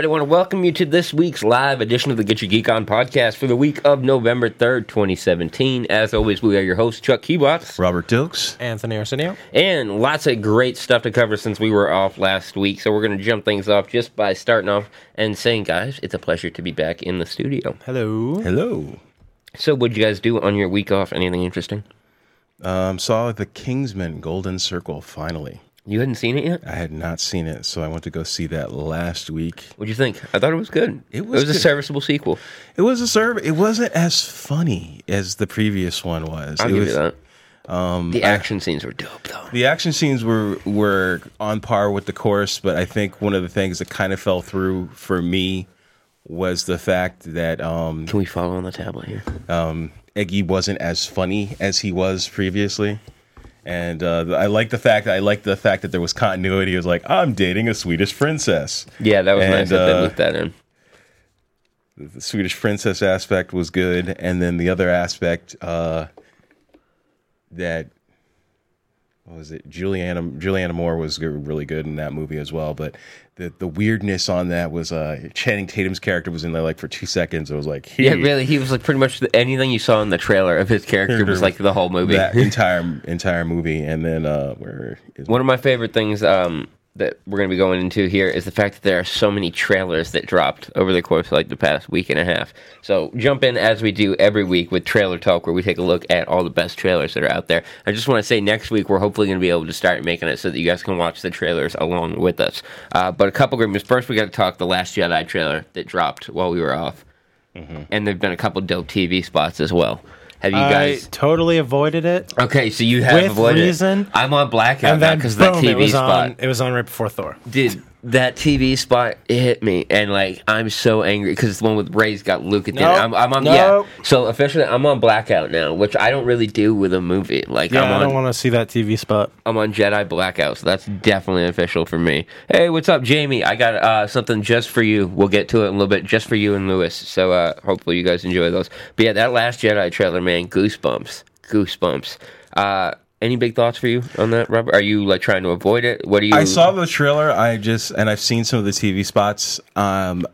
Hey, everybody, I want to welcome you to this week's live edition of the Get Your Geek On podcast for the week of November 3rd, 2017. As always, we are your hosts, Chuck Keybots, Robert Dilks. Anthony Arsenio. and lots of great stuff to cover since we were off last week. So, we're going to jump things off just by starting off and saying, guys, it's a pleasure to be back in the studio. Hello. Hello. So, what'd you guys do on your week off? Anything interesting? Um, saw the Kingsman Golden Circle finally. You hadn't seen it yet? I had not seen it, so I went to go see that last week. What'd you think? I thought it was good. It was It was a serviceable sequel. It was a serve. It wasn't as funny as the previous one was. I'll it give was you that. Um, the action scenes were dope, though. the action scenes were were on par with the course, but I think one of the things that kind of fell through for me was the fact that um, Can we follow on the tablet here? Um, Eggsy wasn't as funny as he was previously. And uh, I like the fact I like the fact that there was continuity. It was like I'm dating a Swedish princess. Yeah, that was And, nice that they uh, looked that in. The Swedish princess aspect was good, and then the other aspect uh, that what was it? Juliana Juliana Moore was really good in that movie as well. But the the weirdness on that was uh, Channing Tatum's character was in there like for two seconds. It was like he, Yeah, really. He was like pretty much the, anything you saw in the trailer of his character was like the whole movie. that entire entire movie, and then uh, where is One of my favorite things um, that we're going to be going into here is the fact that there are so many trailers that dropped over the course of like the past week and a half. So jump in as we do every week with Trailer Talk, where we take a look at all the best trailers that are out there. I just want to say next week we're hopefully going to be able to start making it so that you guys can watch the trailers along with us. Uh, but a couple of movies. First, we got to talk the Last Jedi trailer that dropped while we were off, and there've been a couple dope TV spots as well. Have you I guys? totally avoided it. Okay, so you have With avoided. it. reason. I'm on blackout And now then because that TV it was spot. on. It was on right before Thor. Dude, that TV spot it hit me, and like I'm so angry because it's the one with Rey's got Luke at the end. Nope. I'm, I'm on Nope. yeah. So officially, I'm on blackout now, which I don't really do with a movie. Like Yeah, I'm I don't want to see that TV spot. I'm on Jedi blackout, so that's definitely official for me. Hey, what's up, Jamie? I got uh, something just for you. We'll get to it in a little bit, just for you and Lewis. So uh, hopefully you guys enjoy those. But yeah, that last Jedi trailer, man, goosebumps, goosebumps. Uh, any big thoughts for you on that, Robert? Are you like trying to avoid it? What do you? I saw the trailer. I just and I've seen some of the TV spots. Um,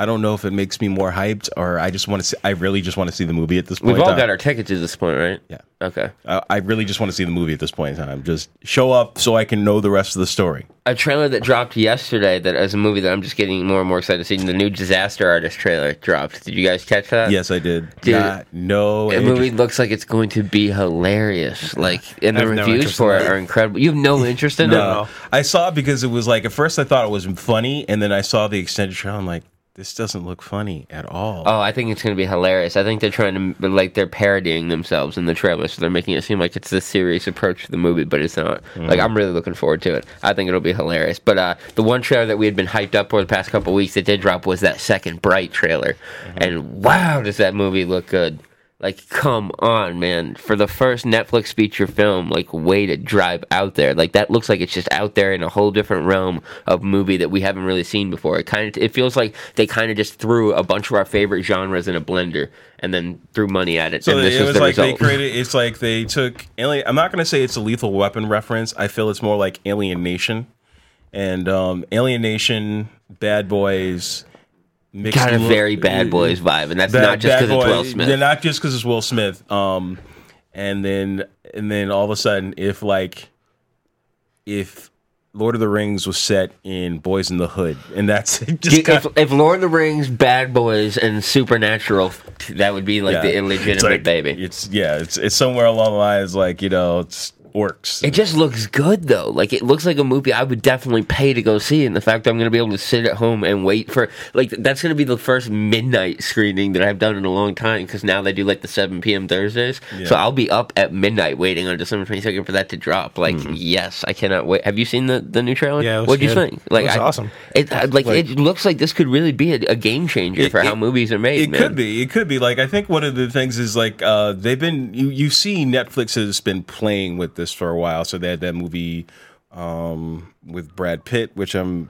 I don't know if it makes me more hyped or I just want to see. I really just want to see the movie at this point. We've all time. got our tickets at this point, right? Yeah. Okay. I, I really just want to see the movie at this point in time. Just show up so I can know the rest of the story. A trailer that dropped yesterday that is a movie that I'm just getting more and more excited to see. The new Disaster Artist trailer dropped. Did you guys catch that? Yes, I did. Dude, Got no. The interest- movie looks like it's going to be hilarious. Like, and the I have no reviews for it are incredible. You have no interest in it? No, I saw it because it was like at first I thought it was funny, and then I saw the extended trailer. I'm like, this doesn't look funny at all. Oh, I think it's going to be hilarious. I think they're trying to like they're parodying themselves in the trailer, so they're making it seem like it's this serious approach to the movie, but it's not. Like I'm really looking forward to it. I think it'll be hilarious. But uh, the one trailer that we had been hyped up for the past couple weeks that did drop was that second Bright trailer, and wow, does that movie look good! Like, come on, man! For the first Netflix feature film, like, way to drive out there. Like, that looks like it's just out there in a whole different realm of movie that we haven't really seen before. It kind of, it feels like they kind of just threw a bunch of our favorite genres in a blender and then threw money at it. So and this it was was the like result. they created. It's like they took alien. I'm not going to say it's a Lethal Weapon reference. I feel it's more like Alien Nation, and um, Alien Nation, Bad Boys. Mixed Got a very Bad Boys vibe, and that's Bad- not just because it's Will Smith. They're not just because it's Will Smith. Um, and then and then all of a sudden, if like if Lord of the Rings was set in Boyz n the Hood, and that's just if, if Lord of the Rings, Bad Boys, and Supernatural, that would be like yeah, the it's illegitimate like- baby. It's yeah, it's it's somewhere along the lines like you know it's orcs. It just looks good though. Like it looks like a movie I would definitely pay to go see. And the fact that I'm going to be able to sit at home and wait for like that's going to be the first midnight screening that I've done in a long time because now they do like the 7 p.m. Thursdays. So I'll be up at midnight waiting on December 22nd for that to drop. Like yes, I cannot wait. Have you seen the the new trailer? Yeah, what do you think? Like It was I- awesome. It I- like, it looks like this could really be a, a game changer It- for how movies are made. It man. could be. It could be. Like I think one of the things is like uh, they've been you you see Netflix has been playing with this for a while. So they had that movie um, with Brad Pitt, which I'm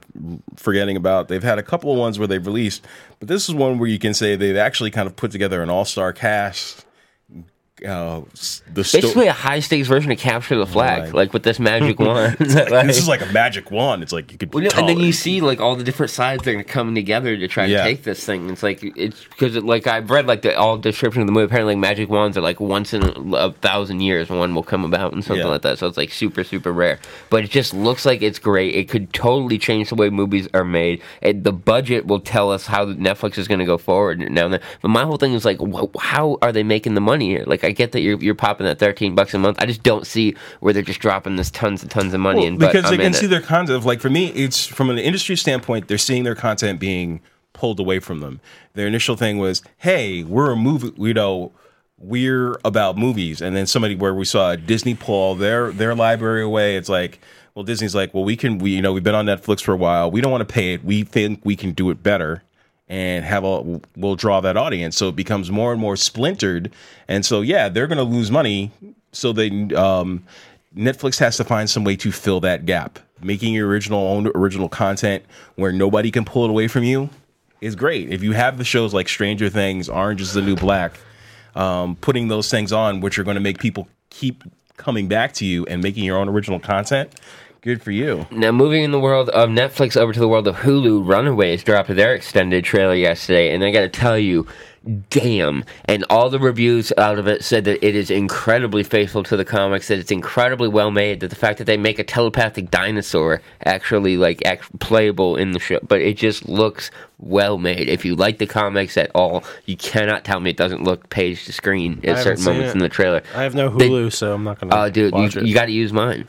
forgetting about. They've had a couple of ones where they've released, but this is one where you can say they've actually kind of put together an all star cast. Uh, the sto- Basically, a high stakes version of capture the flag, Right. like with this magic wand. this is like a magic wand. It's like you could. Well, no, and then tolerate- you see like all the different sides that are coming together to try to Yeah. take this thing. It's like it's because it, like I've read like the all description of the movie. Apparently, like, magic wands are like once in a, a thousand years one will come about and something Yeah. like that. So it's like super super rare. But it just looks like it's great. It could totally change the way movies are made. It, the budget will tell us how Netflix is going to go forward now and then. But my whole thing is like, wh- how are they making the money here? Like I get that you're you're popping that thirteen bucks a month. I just don't see where they're just dropping this tons and tons of money Well, in. But because I'm they can see it. their content. Of, like for me, it's from an industry standpoint, they're seeing their content being pulled away from them. Their initial thing was, "Hey, we're a movie. You know, we're about movies." And then somebody where we saw Disney pull their their library away. It's like, well, Disney's like, well, we can. We you know we've been on Netflix for a while. We don't want to pay it. We think we can do it better. And have a we'll draw that audience, so it becomes more and more splintered, and so yeah, they're going to lose money. So they um, Netflix has to find some way to fill that gap. Making your original own original content where nobody can pull it away from you is great. If you have the shows like Stranger Things, Orange is the New Black, um, putting those things on, which are going to make people keep coming back to you and making your own original content, good for you. Now, moving in the world of Netflix over to the world of Hulu, Runaways dropped their extended trailer yesterday, and I got to tell you, damn! And all the reviews out of it said that it is incredibly faithful to the comics, that it's incredibly well made, that the fact that they make a telepathic dinosaur actually like act- playable in the show, but it just looks well made. If you like the comics at all, you cannot tell me it doesn't look page to screen at certain moments it. in the trailer. I have no They- Hulu, so I'm not gonna. Oh, dude, watch you, you got to use mine.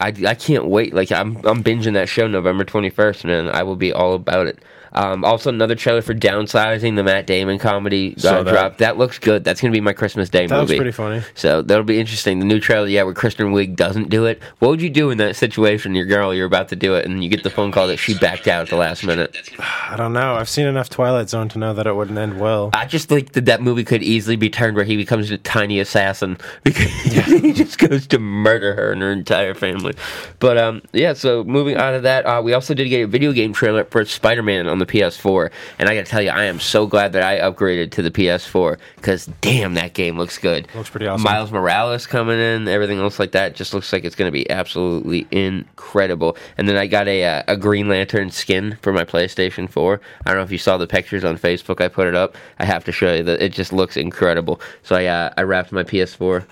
I, I can't wait. Like I'm I'm binging that show November 21st, man. I will be all about it. Um, also, another trailer for Downsizing, the Matt Damon comedy uh, that. drop. That looks good. That's gonna be my Christmas Day that movie. pretty funny. So that'll be interesting. The new trailer, yeah, where Kristen Wiig doesn't do it. What would you do in that situation? Your girl, you're about to do it, and you get the phone call that she backed out at the last minute. I don't know. I've seen enough Twilight Zone to know that it wouldn't end well. I just think that that movie could easily be turned where he becomes a tiny assassin because he just goes to murder her and her entire family. But um, yeah. So moving on to that, uh, we also did get a video game trailer for Spider-Man on the PS4, and I got to tell you, I am so glad that I upgraded to the PS4 because damn, that game looks good. Looks pretty awesome. Miles Morales coming in, everything else like that just looks like it's going to be absolutely incredible. And then I got a uh, a Green Lantern skin for my PlayStation 4. I don't know if you saw the pictures on Facebook. I put it up. I have to show you that it just looks incredible. So I uh, I wrapped my PS4.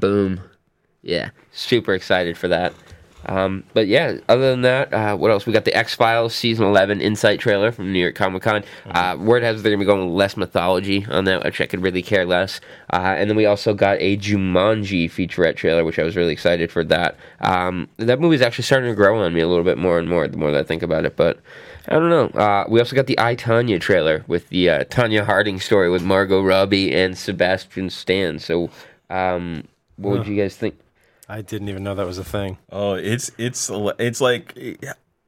Boom. Yeah, super excited for that. Um, but yeah, other than that, uh, what else? We got the X Files season eleven Insight trailer from New York Comic Con. Uh, word has it they're gonna be going less mythology on that, which I could really care less. Uh, and then we also got a Jumanji featurette trailer, which I was really excited for that. Um, that movie's actually starting to grow on me a little bit more and more the more that I think about it. But I don't know. Uh, we also got the I Tonya trailer with the uh, Tonya Harding story with Margot Robbie and Sebastian Stan. So, um, what would you guys think? I didn't even know that was a thing. Oh, it's it's it's like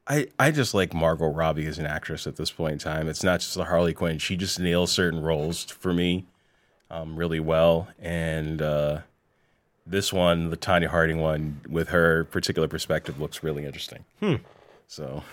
I I just like Margot Robbie as an actress at this point in time. It's not just the Harley Quinn; she just nails certain roles for me um, really well. And uh, this one, the Tonya Harding one, with her particular perspective, looks really interesting. Hmm. So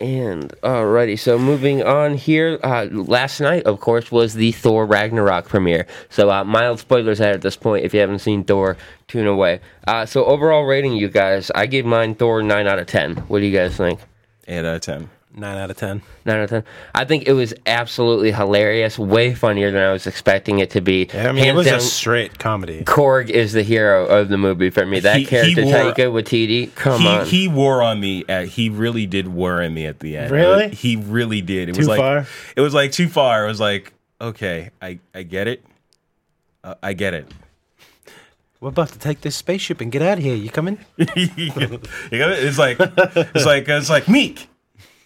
And alrighty, so moving on here. Uh, last night, of course, was the Thor Ragnarok premiere. So uh, mild spoilers at this point. If you haven't seen Thor, tune away. Uh, so overall rating, you guys, I give mine Thor nine out of ten. What do you guys think? eight out of ten. Nine out of ten. Nine out of ten. I think it was absolutely hilarious. Way funnier than I was expecting it to be. Yeah, I mean, it was down, a straight comedy. Korg is the hero of the movie for me. That He- he character, wore- Taika Waititi. Come he, on. he wore on me. At, he really did wear on me at the end. Really? He really did. It Too was like far? it was like too far. It was like okay, I I get it. Uh, I get it. We're about to take this spaceship and get out of here. You coming? You know, it's like it's like it's like Miek.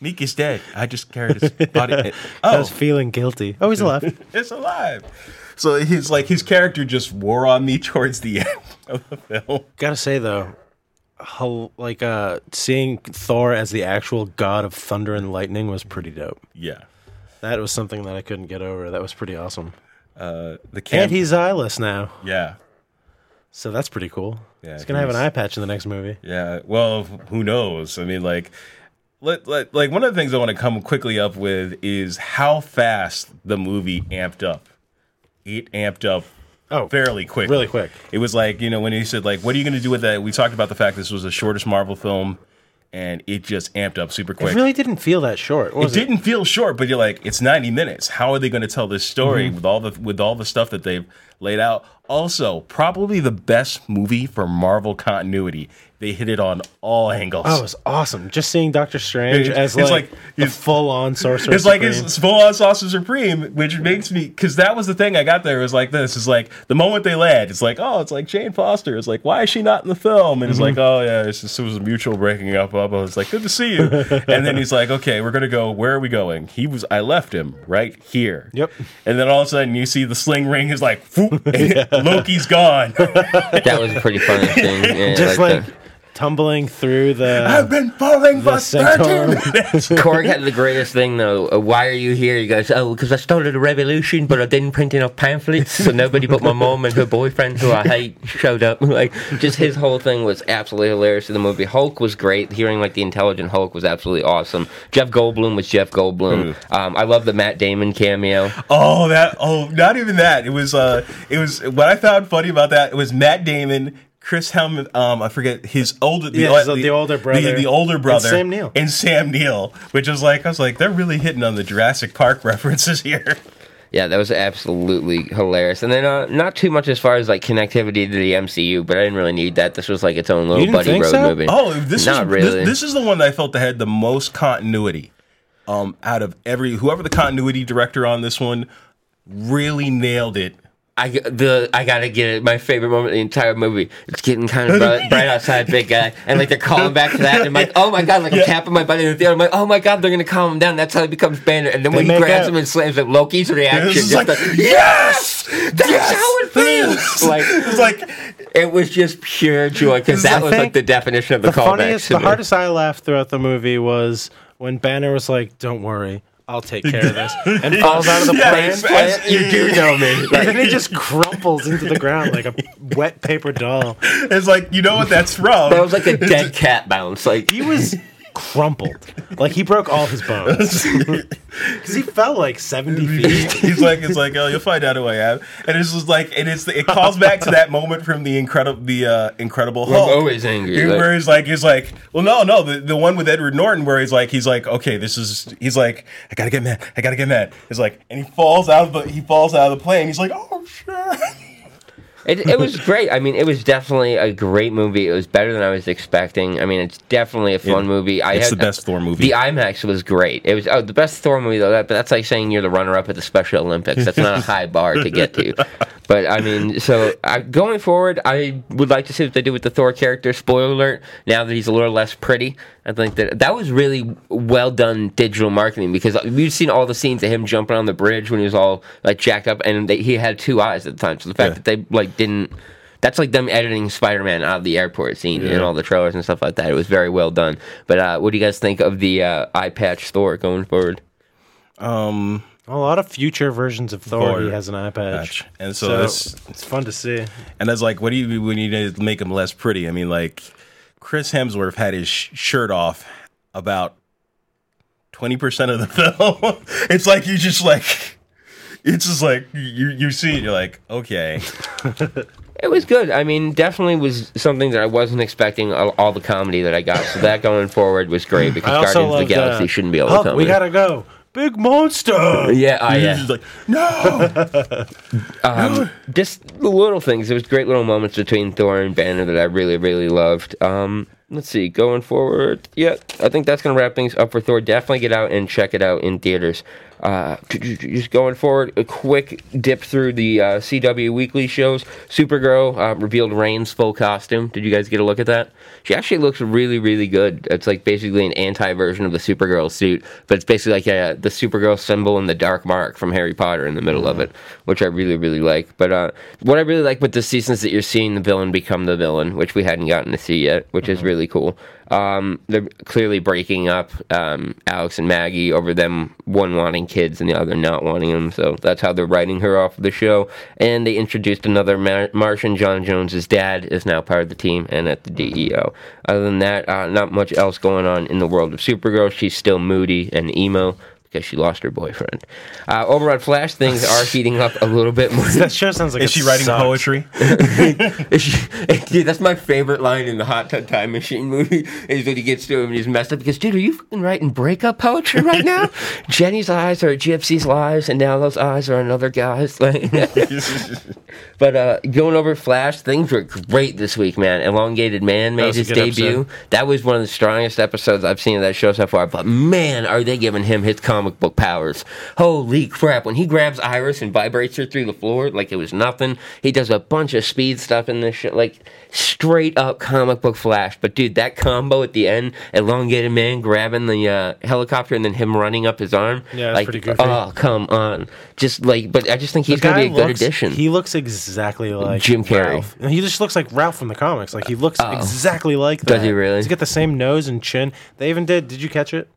Miek is dead. I just carried his body. I Oh, was feeling guilty. Oh, he's alive. it's alive. So he's like his character just wore on me towards the end of the film. Gotta say though, how, like uh, seeing Thor as the actual god of thunder and lightning was pretty dope. Yeah. That was something that I couldn't get over. That was pretty awesome. Uh, the cam- And he's eyeless now, yeah. so that's pretty cool. Yeah, he's gonna have an eye patch in the next movie. Yeah. Well, who knows? I mean, like, let, let, like one of the things I want to come quickly up with is how fast the movie amped up it amped up Oh, fairly quick. really quick. It was like, you know, when he said, like, what are you going to do with that? We talked about the fact this was the shortest Marvel film, and it just amped up super quick. It really didn't feel that short. It it, didn't feel short, but you're like, it's 90 minutes. How are they going to tell this story Mm-hmm. with all the with all the stuff that they've laid out? Also, probably the best movie for Marvel continuity. They hit it on all angles. Oh, it was awesome. Just seeing Doctor Strange It's- as it's like, like- the it's- full-on sorcerer. it's like it's full on Sorcerer Supreme, which makes me because that was the thing I got there was like this is like the moment they land, it's like oh, it's like Jane Foster. It's like why is she not in the film? And it's mm-hmm. like oh yeah, it's just, it was a mutual breaking up. Up, I was like good to see you. and then he's like okay, we're gonna go. Where are we going? He was I left him right here. Yep. And then all of a sudden you see the sling ring is like whoop, and Loki's gone. That was a pretty funny thing. Yeah, just like, the- tumbling through the. I've been falling for The centaur. 13 minutes. Korg had the greatest thing though. Uh, why are you here? He goes, oh, because I started a revolution, but I didn't print enough pamphlets, so nobody but my mom and her boyfriend, who I hate, showed up. Like, just his whole thing was absolutely hilarious in the movie. Hulk was great. Hearing like the intelligent Hulk was absolutely awesome. Jeff Goldblum was Jeff Goldblum. Um, I love the Matt Damon cameo. Oh, that. Oh, not even that. It was. Uh, it was. What I found funny about that. It was Matt Damon, Chris Helm. Um, I forget his older. The, Yeah, his- the older brother. The, the older brother. Sam Neill. And Sam Neill, which was like, I was like, they're really hitting on the Jurassic Park references here. Yeah, that was absolutely hilarious. And then uh, not too much as far as like connectivity to the MCU, but I didn't really need that. This was like its own little buddy think road so? movie. Oh, this not is really. this, this is the one that I felt that had the most continuity. Um, out of every whoever the continuity director on this one really nailed it. I the I gotta get it. My favorite moment in the entire movie. It's getting kind of bright, bright outside, big guy, and like they're calling back to that. And I'm like, oh my god! Like I'm tapping my buddy in the theater. I'm like, oh my god, they're gonna calm him down. That's how he becomes Banner. And then when he grabs out. him and slams him, Loki's reaction, is just like, the, yes, that's yes! how it feels. like It's like it was just pure joy because that was like the definition of the, The callback. funniest, the hardest I laughed throughout the movie was when Banner was like, "Don't worry, I'll take care of this," and falls out of the Yeah, plane. it's- You do know me. And then he just crumples into the ground like a wet paper doll. it's like you know what that's from. That was like a dead cat bounce. Like He was crumpled, like he broke all his bones because he fell like seventy feet. He's like, it's like, oh, you'll find out who I am, and it's just like, and it's it calls back to that moment from the incredible, the uh, Incredible Hulk. always angry, like- where he's like, he's like, well, no, no, the, the one with Edward Norton, where he's like, he's like, okay, this is, he's like, I gotta get mad, I gotta get mad. He's like, and he falls out of the, he falls out of the plane. He's like, oh shit. It, it was great. I mean, it was definitely a great movie. It was better than I was expecting. I mean, it's definitely a fun It- movie. I it's had, the best Thor movie. The IMAX was great. It was oh, the best Thor movie though. That, but that's like saying you're the runner-up at the Special Olympics. That's not a high bar to get to. But I mean, so I, going forward, I would like to see what they do with the Thor character. Spoiler alert: now that he's a little less pretty, I think that that was really well done digital marketing because we've seen all the scenes of him jumping on the bridge when he was all like jacked up, and they, he had two eyes at the time. So the fact Yeah. that they like didn't. That's like them editing Spider-Man out of the airport scene and all the trailers and stuff like that. It was very well done. But uh, what do you guys think of the uh, eye patch Thor going forward? Um, A lot of future versions of Thor, Thor he has an eye patch, patch. And so so that's- it's fun to see. and that's like, what do you when you need to make him less pretty? I mean, like, Chris Hemsworth had his sh- shirt off about twenty percent of the film. it's like you just like, it's just like you you see it, you're like, okay, It was good. I mean, definitely was something that I wasn't expecting. All, all the comedy that I got, so that going forward was great because Guardians of the Galaxy the, shouldn't be able to the comedy. we gotta go. Big monster. yeah, oh, You're yeah. just like, no, Um, just the little things. There was great little moments between Thor and Banner that I really, really loved. Um, let's see, going forward, yeah, I think that's gonna wrap things up for Thor. Definitely get out and check it out in theaters. Uh, just going forward, a quick dip through the uh, CW weekly shows. Supergirl uh, revealed Reign's full costume. Did you guys get a look at that? She actually looks really, really good. It's like basically an anti version of the Supergirl suit, but it's basically like a, the Supergirl symbol and the dark mark from Harry Potter in the middle of it, which I really, really like. But uh, what I really like with this season is that you're seeing the villain become the villain, which we hadn't gotten to see yet, which is really cool. Um, they're clearly breaking up um, Alex and Maggie over them one wanting kids and the other not wanting them. So that's how they're writing her off of the show. And they introduced another Mar- Martian. John Jones's dad is now part of the team and at the DEO. Other than that, uh, not much else going on in the world of Supergirl. She's still moody and emo because she lost her boyfriend. Uh, over on Flash, things are heating up a little bit more. That sure sounds like Is it she writing sucks. poetry? dude, that's my favorite line in the Hot Tub Time Machine movie is when he gets to him and he's messed up because, dude, are you fucking writing breakup poetry right now? Jenny's eyes are Gypsy's lies, and now those eyes are another guy's. but uh, going over Flash, things were great this week, man. Elongated Man made his debut. episode. That was one of the strongest episodes I've seen of that show so far. But man, are they giving him his comic book powers? Holy crap! When he grabs Iris and vibrates her through the floor like it was nothing, he does a bunch of speed stuff in this shit, like straight up comic book Flash. But dude, that combo at the end, elongated man grabbing the uh, helicopter and then him running up his arm, Yeah, like pretty goofy. oh come on, just like. But I just think he's gonna be a guy good addition. He looks exactly like Jim Carrey. Ralph. He just looks like Ralph from the comics. Like he looks exactly like that. Does he really? He's got the same nose and chin. They even did. Did you catch it?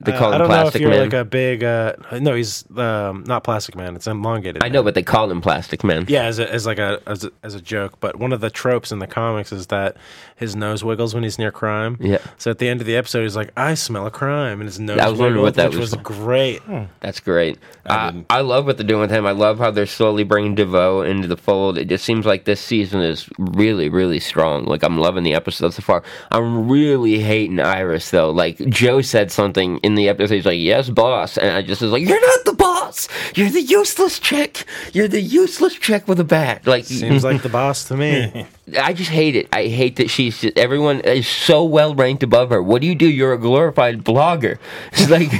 They call Uh, call I don't know if you're Man. like a big. Uh, no, he's um, not Plastic Man. It's elongated. I know, but they call him Plastic Man. Yeah, as a, as like a as, a as a joke, but one of the tropes in the comics is that his nose wiggles when he's near crime. Yeah. So at the end of the episode, he's like, "I smell a crime," and his nose. I was wondering what that which was was great. That's great. I I, didn't. I love what they're doing with him. I love how they're slowly bringing DeVoe into the fold. It just seems like this season is really, really strong. Like I'm loving the episode so far. I'm really hating Iris though. Like Joe said something in the episode. He's like, "Yes, boss," and I just was like, "You're not the boss. You're the useless chick. You're the useless chick with a bat." Like Seems like the boss to me. I just hate it. I hate that she's just, everyone is so well ranked above her. What do you do? You're a glorified blogger. It's like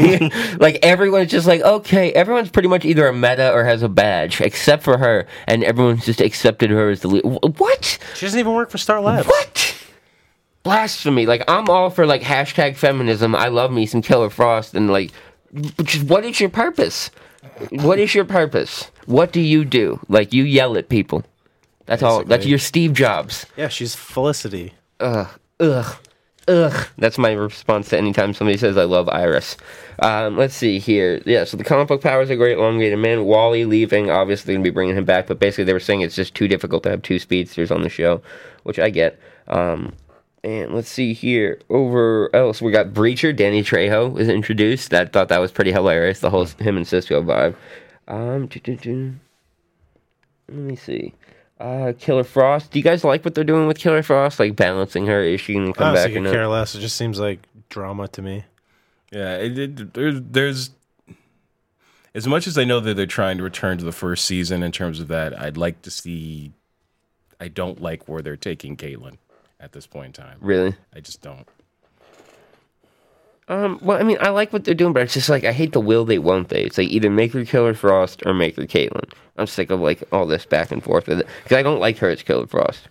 like everyone's just like okay. Everyone's pretty much either a meta or has a badge, except for her, and everyone's just accepted her as the lead. What? she doesn't even work for Star Labs. What? Blasphemy! Like I'm all for like hashtag feminism. I love me some Killer Frost and like, what is your purpose? What is your purpose? What do you do? Like you yell at people. That's all. That's your Steve Jobs. Yeah, she's Felicity. Ugh, ugh, ugh. That's my response to anytime somebody says I love Iris. Um, let's see here. Yeah, so the comic book powers are great. Elongated man. Wally leaving, obviously going to be bringing him back, but basically they were saying it's just too difficult to have two speedsters on the show, which I get. Um, and let's see here. Over else, we got Breacher. Danny Trejo was introduced. That thought that was pretty hilarious. The whole him and Cisco vibe. Um, doo-doo-doo. let me see. Uh, Killer Frost. Do you guys like what they're doing with Killer Frost? Like balancing her? Is she gonna come Honestly, back could and care less. It just seems like drama to me. Yeah, it, it, there's, there's as much as I know that they're trying to return to the first season in terms of that. I'd like to see. I don't like where they're taking Caitlin at this point in time. really? I just don't. Um, well, I mean, I like what they're doing, but it's just like I hate the will they won't they. It's like either make her Killer Frost or make her Caitlin. I'm sick of like all this back and forth with it because I don't like her as Killer Frost.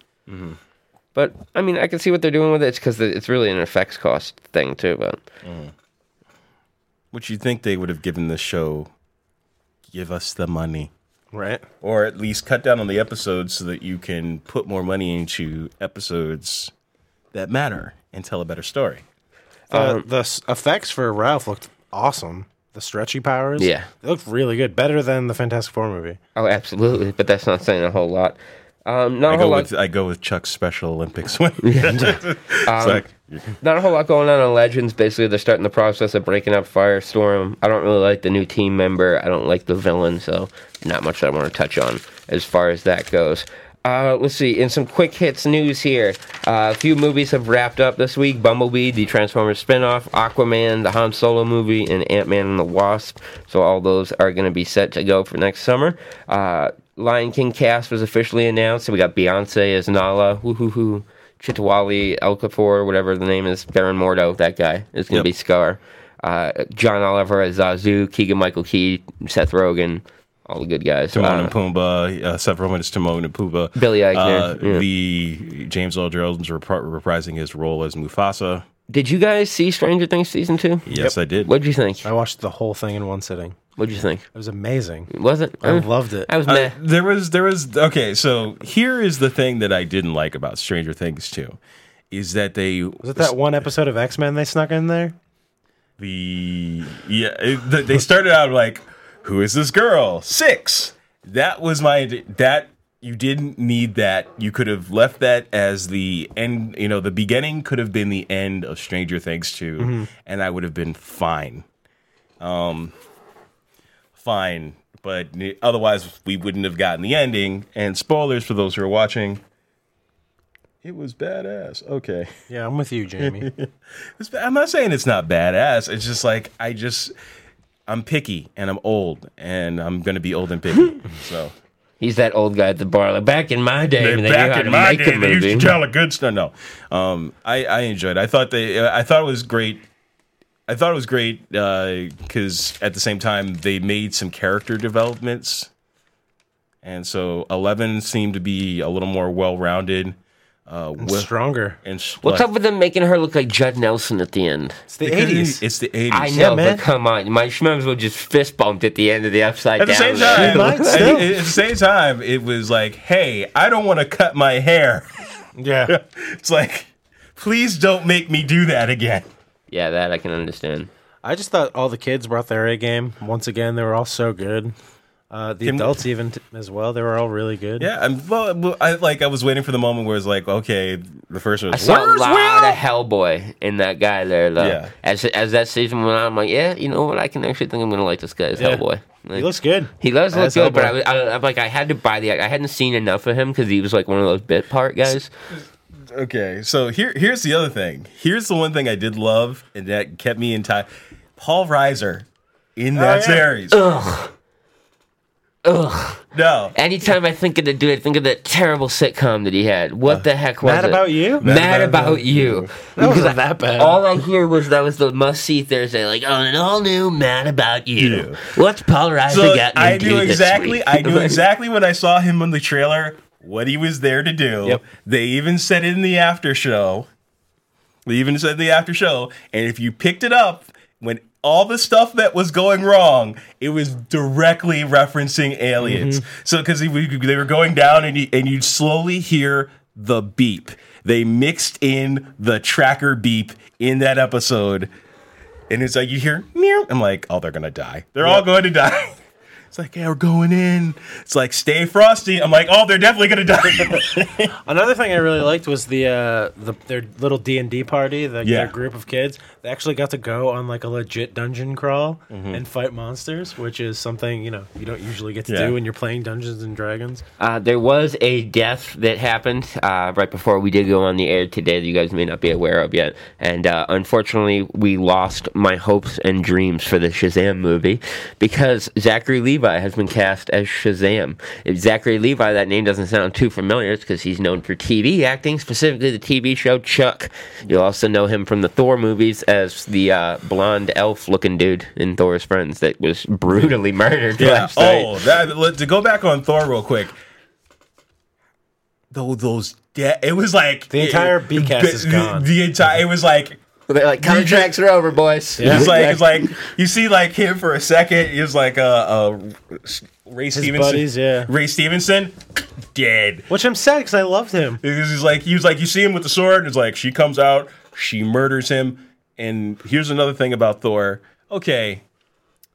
But I mean, I can see what they're doing with it. It's because it's really an effects cost thing too. But would you think they would have given the show? Give us the money, Right? or at least cut down on the episodes so that you can put more money into episodes that matter and tell a better story. The, the s- effects for Ralph looked awesome. The stretchy powers. Yeah. They looked really good. Better than the Fantastic Four movie. oh, absolutely. But that's not saying a whole lot. Um, not I a go lot. with I go with Chuck's Special Olympics win. It's like, um, not a whole lot going on on Legends. Basically, they're starting the process of breaking up Firestorm. I don't really like the new team member. I don't like the villain, so not much I want to touch on as far as that goes. Uh, let's see. In some quick hits news here, uh, a few movies have wrapped up this week: Bumblebee, the Transformers spinoff, Aquaman, the Han Solo movie, and Ant Man and the Wasp. So all those are going to be set to go for next summer. Uh, Lion King cast was officially announced. We got Beyonce as Nala. Woo-hoo-hoo. Chitawali Elkafor, whatever the name is, Baron Mordo, that guy is going to Yep. be Scar. Uh, John Oliver as Zazu, Keegan Michael Key, Seth Rogen, all the good guys. Timon Uh, and Pumbaa, uh, Seth Rogen is Timon and Pumbaa. Billy Eichner, Uh, yeah. The James Earl Jones repri- reprising his role as Mufasa. did you guys see Stranger Things season two? Yes, I did. What did you think? I watched the whole thing in one sitting. What'd you think? It was amazing. Was it? I Uh, loved it. I was Uh, meh. there was there was okay. So here is the thing that I didn't like about Stranger Things too, is that they Was it that one episode of X Men they snuck in there? the yeah it, they started out like who is this girl six that was my that you didn't need that you could have left that as the end you know the beginning could have been the end of stranger things 2 and i would have been fine Um, fine, but otherwise we wouldn't have gotten the ending. And spoilers for those who are watching. It was badass. Okay. Yeah, I'm with you, Jamie. It's, I'm not saying it's not badass. It's just like I just I'm picky and I'm old and I'm gonna be old and picky. so He's that old guy at the bar. Like back in my day, when they knew how to make a they used to tell a good story. No, um, I I enjoyed. It. I thought they. I thought it was great. I thought it was great because at the same time they made some character developments, and so Eleven seemed to be a little more well rounded. Uh, with, Stronger. and What's up with them making her look like Judd Nelson at the end? It's the 80s. It's the eighties. I know, man. but come on, my schmems were just fist bumped at the end of the upside At the down. same time, at, at the same time, it was like, "Hey, I don't want to cut my hair." Yeah. It's like, please don't make me do that again. Yeah, that I can understand. I just thought all the kids brought their A game. Once again, they were all so good. Uh, the Can- adults even t- as well. They were all really good. Yeah, I'm, well, well, I like I was waiting for the moment where it's like, okay, the first one I was saw a "Where's lot Will?" of Hellboy in that guy there, though. Yeah. As as that season went on, I'm like, yeah, you know what? I can actually think I'm gonna like this guy as Yeah. Hellboy. Like, He looks good. He does look as good, but I, Hellboy. was- I, I'm like, I had to buy the. I hadn't seen enough of him because he was like one of those bit part guys. Okay, so here here's the other thing. Here's the one thing I did love and that kept me in time. Paul Reiser in that oh, yeah. series. Ugh. Ugh. No, Anytime I think of the dude, I think of that terrible sitcom that he had. What uh, the heck was Mad it? About You? Mad, Mad about, About you. That wasn't Because that bad. All I hear was that was the must see Thursday, like on an all new Mad About You. Yeah. What's Paul Reiser so got? I into knew exactly. I knew exactly when I saw him on the trailer what he was there to do. Yep. They even said it in the after show. They even said the after show, and if you picked it up when all the stuff that was going wrong, it was directly referencing aliens. Mm-hmm. So because they were going down, and you, and you'd slowly hear the beep. They mixed in the tracker beep in that episode, and it's like you hear meow. I'm like, oh, they're gonna die. They're all going to die. It's like, yeah, we're going in. It's like, stay frosty. I'm like, oh, they're definitely gonna die. Another thing I really liked was the uh, the their little D and D party. The, Yeah. Their group of kids. They actually got to go on like a legit dungeon crawl Mm-hmm. and fight monsters, which is something you know you don't usually get to Yeah. do when you're playing Dungeons and Dragons. Uh, there was a death that happened uh, right before we did go on the air today that you guys may not be aware of yet. And uh, unfortunately, we lost my hopes and dreams for the Shazam movie because Zachary Levi has been cast as Shazam. If Zachary Levi, that name doesn't sound too familiar, it's because he's known for TV acting, specifically the TV show Chuck. You'll also know him from the Thor movies as the uh, blonde elf looking dude in Thor's Friends that was brutally murdered Yeah. Oh, that, to go back on Thor real quick. Though those, de- it was like The entire B cast is the- gone. The entire, it was like. They're like, contracts are over, boys. It's like it's like you see like him for a second. He's was like uh, uh Ray Stevenson. buddies, yeah. Ray Stevenson, dead. Which I'm sad because I loved him. Because he's like he was like you see him with the sword. And it's like she comes out, she murders him. And here's another thing about Thor. Okay,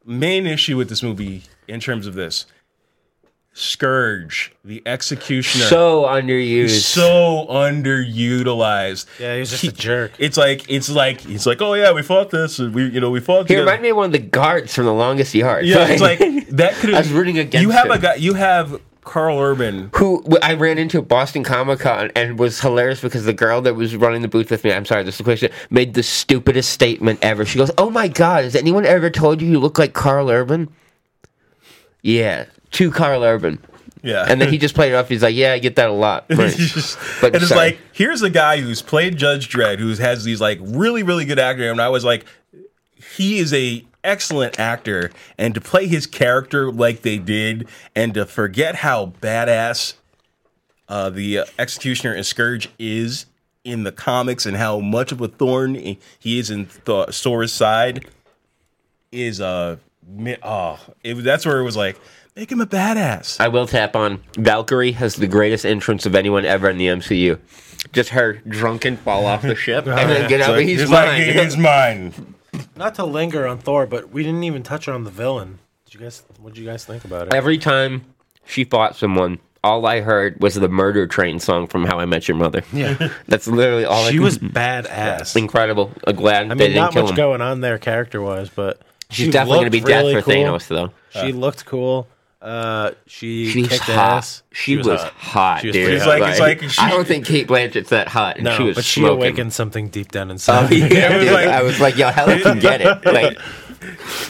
main issue with this movie in terms of this, Scourge, the executioner, so underused. so underutilized. Yeah, he was just a jerk. It's like it's like it's like oh yeah we fought this and we you know we fought. he together. reminded me of one of the guards from the longest yard. Yeah, it's like that could. I was rooting against You have a guy. You have Karl Urban. who I ran into at Boston Comic Con and was hilarious because the girl that was running the booth with me, I'm sorry, this is a question, made the stupidest statement ever. She goes, "Oh my God, has anyone ever told you you look like Karl Urban?" Yeah, to Karl Urban. Yeah, And then he just played it off. He's like, "Yeah, I get that a lot." Right. Just- But and it's sorry. like here's a guy who's played Judge Dredd, who has these like really really good actor, and I was like, he is a excellent actor, and to play his character like they did, and to forget how badass uh, the uh, Executioner and Scourge is in the comics, and how much of a thorn he is in Th- Thor's side, is uh, oh, it, that's where it was like, make him a badass. I will tap on Valkyrie has the greatest entrance of anyone ever in the MCU. Just her drunken fall off the ship and then get out. Like- he's it's mine. like, he's mine. Not to linger on Thor, but we didn't even touch on the villain. Did you guys? What did you guys think about it? Every time she fought someone, all I heard was the Murder Train song from How I Met Your Mother. Yeah, That's literally all I she could- was badass. incredible. I'm glad I they mean, didn't not kill much him. going on there character wise, but She's She definitely going to be looked really death for cool. Thanos, though. She looked cool. Uh, she She's kicked hot. ass. She, was, hot, She was dude. It's like- like she- I don't think Cate Blanchett's that hot, and No, she was but she smoking. awakened something deep down Oh inside. yeah, It was like- I was like, yo, Helen can get it. Like,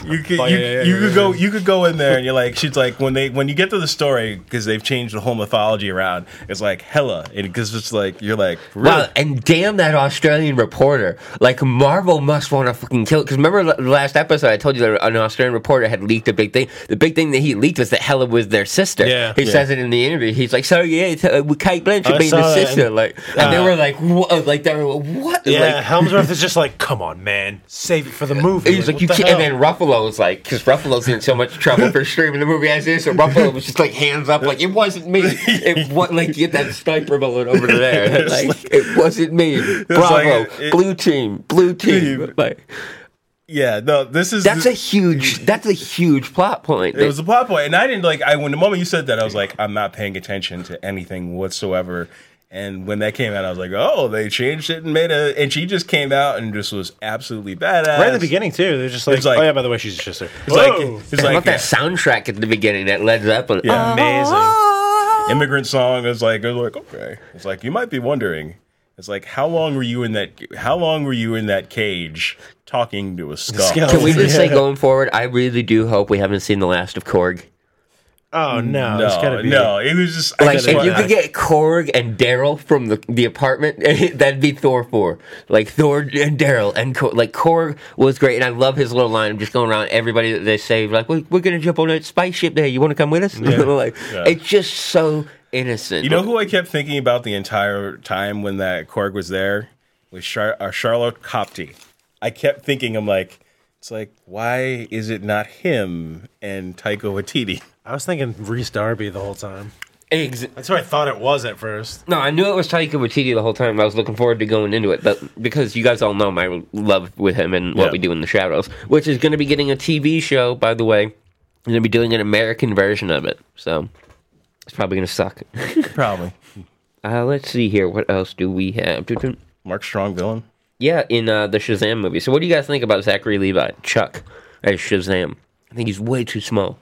You could Oh, you, yeah, yeah, you yeah, could go you could go in there and you're like she's like when they when you get to the story because they've changed the whole mythology around it's like hella and because it's like you're like really? wow, and damn that Australian reporter. Like, Marvel must want to fucking kill. Because remember the last episode, I told you that an Australian reporter had leaked a big thing. The big thing that he leaked was that Hela was their sister. Yeah. he Yeah. says it in the interview. He's like, so yeah, it's, uh, with Cate Blanchett being the sister. and- like, and they uh, were like, what? Like, they were what? yeah, Like, Hemsworth is just like, come on, man, save it for the movie. He's like, what you can't. And then Ruffalo was like, because Ruffalo's in so much trouble for streaming the movie as is. So Ruffalo was just like hands up, like it wasn't me. It was like get that sniper bullet over there. Like it wasn't me. Bravo, like, it- blue team, blue team. Team. Like yeah no this is that's a huge. That's a huge plot point. it was a plot point and I didn't like I when the moment you said that I was like I'm not paying attention to anything whatsoever and when that came out I was like oh they changed it and made a and she just came out and just was absolutely badass right at the beginning too. They're just like, like- oh yeah, by the way, she's a sister. it's like Whoa. it's I love like that soundtrack at the beginning. That Led Zeppelin. Yeah. amazing. Uh-huh. immigrant song is like I was like okay it's like you might be wondering it's like how long were you in that how long were you in that cage talking to a skull skull. Can we just say going forward? I really do hope we haven't seen the last of Korg. Oh no, it's no gotta be no it was just Like if you could get Korg and Daryl from the the apartment, that'd be Thor four. Like Thor and Daryl and Korg. like Korg was great, and I love his little line of just going around everybody that they save. Like we, we're gonna jump on that spaceship there. You want to come with us? like Yeah. it's just so innocent. You know who I kept thinking about the entire time when that Korg was there was Char- uh, Sharlto Copley. I kept thinking, I'm like, it's like, why is it not him and Taika Waititi? I was thinking Rhys Darby the whole time. Ex- That's who I thought it was at first. no, I knew it was Taika Waititi the whole time. I was looking forward to going into it, but because you guys all know my love with him and what Yeah. we do in the shadows, which is going to be getting a TV show, by the way. I'm going to be doing an American version of it, so it's probably going to suck. Probably. Uh, let's see here. What else do we have? Doo-doo. Mark Strong villain. Yeah, in uh, the Shazam movie. So, what do you guys think about Zachary Levi, Chuck, as Shazam? I think he's way too small.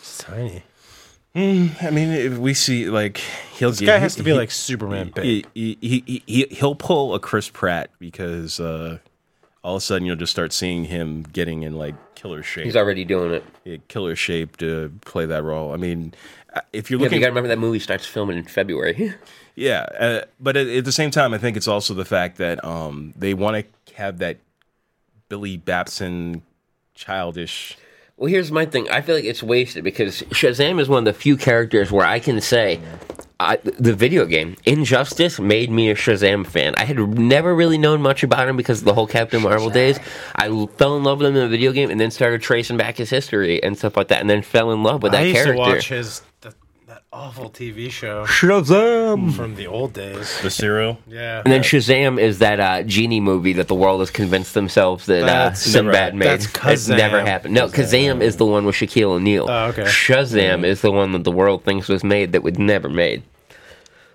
It's tiny. I mean, if we see, like, he'll This guy has to be like Superman big. he, he, he, he, he'll pull a Chris Pratt because uh, all of a sudden you'll just start seeing him getting in, like, killer shape. He's already doing it. Yeah, killer shape to play that role. I mean, uh, if you're Yeah, looking you got to remember that movie starts filming in February. Yeah, uh, but at, at the same time, I think it's also the fact that um, they want to have that Billy Batson childish. Well, here's my thing. I feel like it's wasted because Shazam is one of the few characters where I can say I, the video game Injustice made me a Shazam fan. I had never really known much about him because of the whole Captain Marvel days. I fell in love with him in the video game and then started tracing back his history and stuff like that, and then fell in love with that I used character. to watch his that, that awful TV show Shazam. from the old days. The serial. Yeah. And then Shazam is that uh, genie movie that the world has convinced themselves that uh, That's Sinbad never- made. that's It's never happened. No, Kazam is the one with Shaquille O'Neal. Oh, okay. Shazam is the one that the world thinks was made that was never made.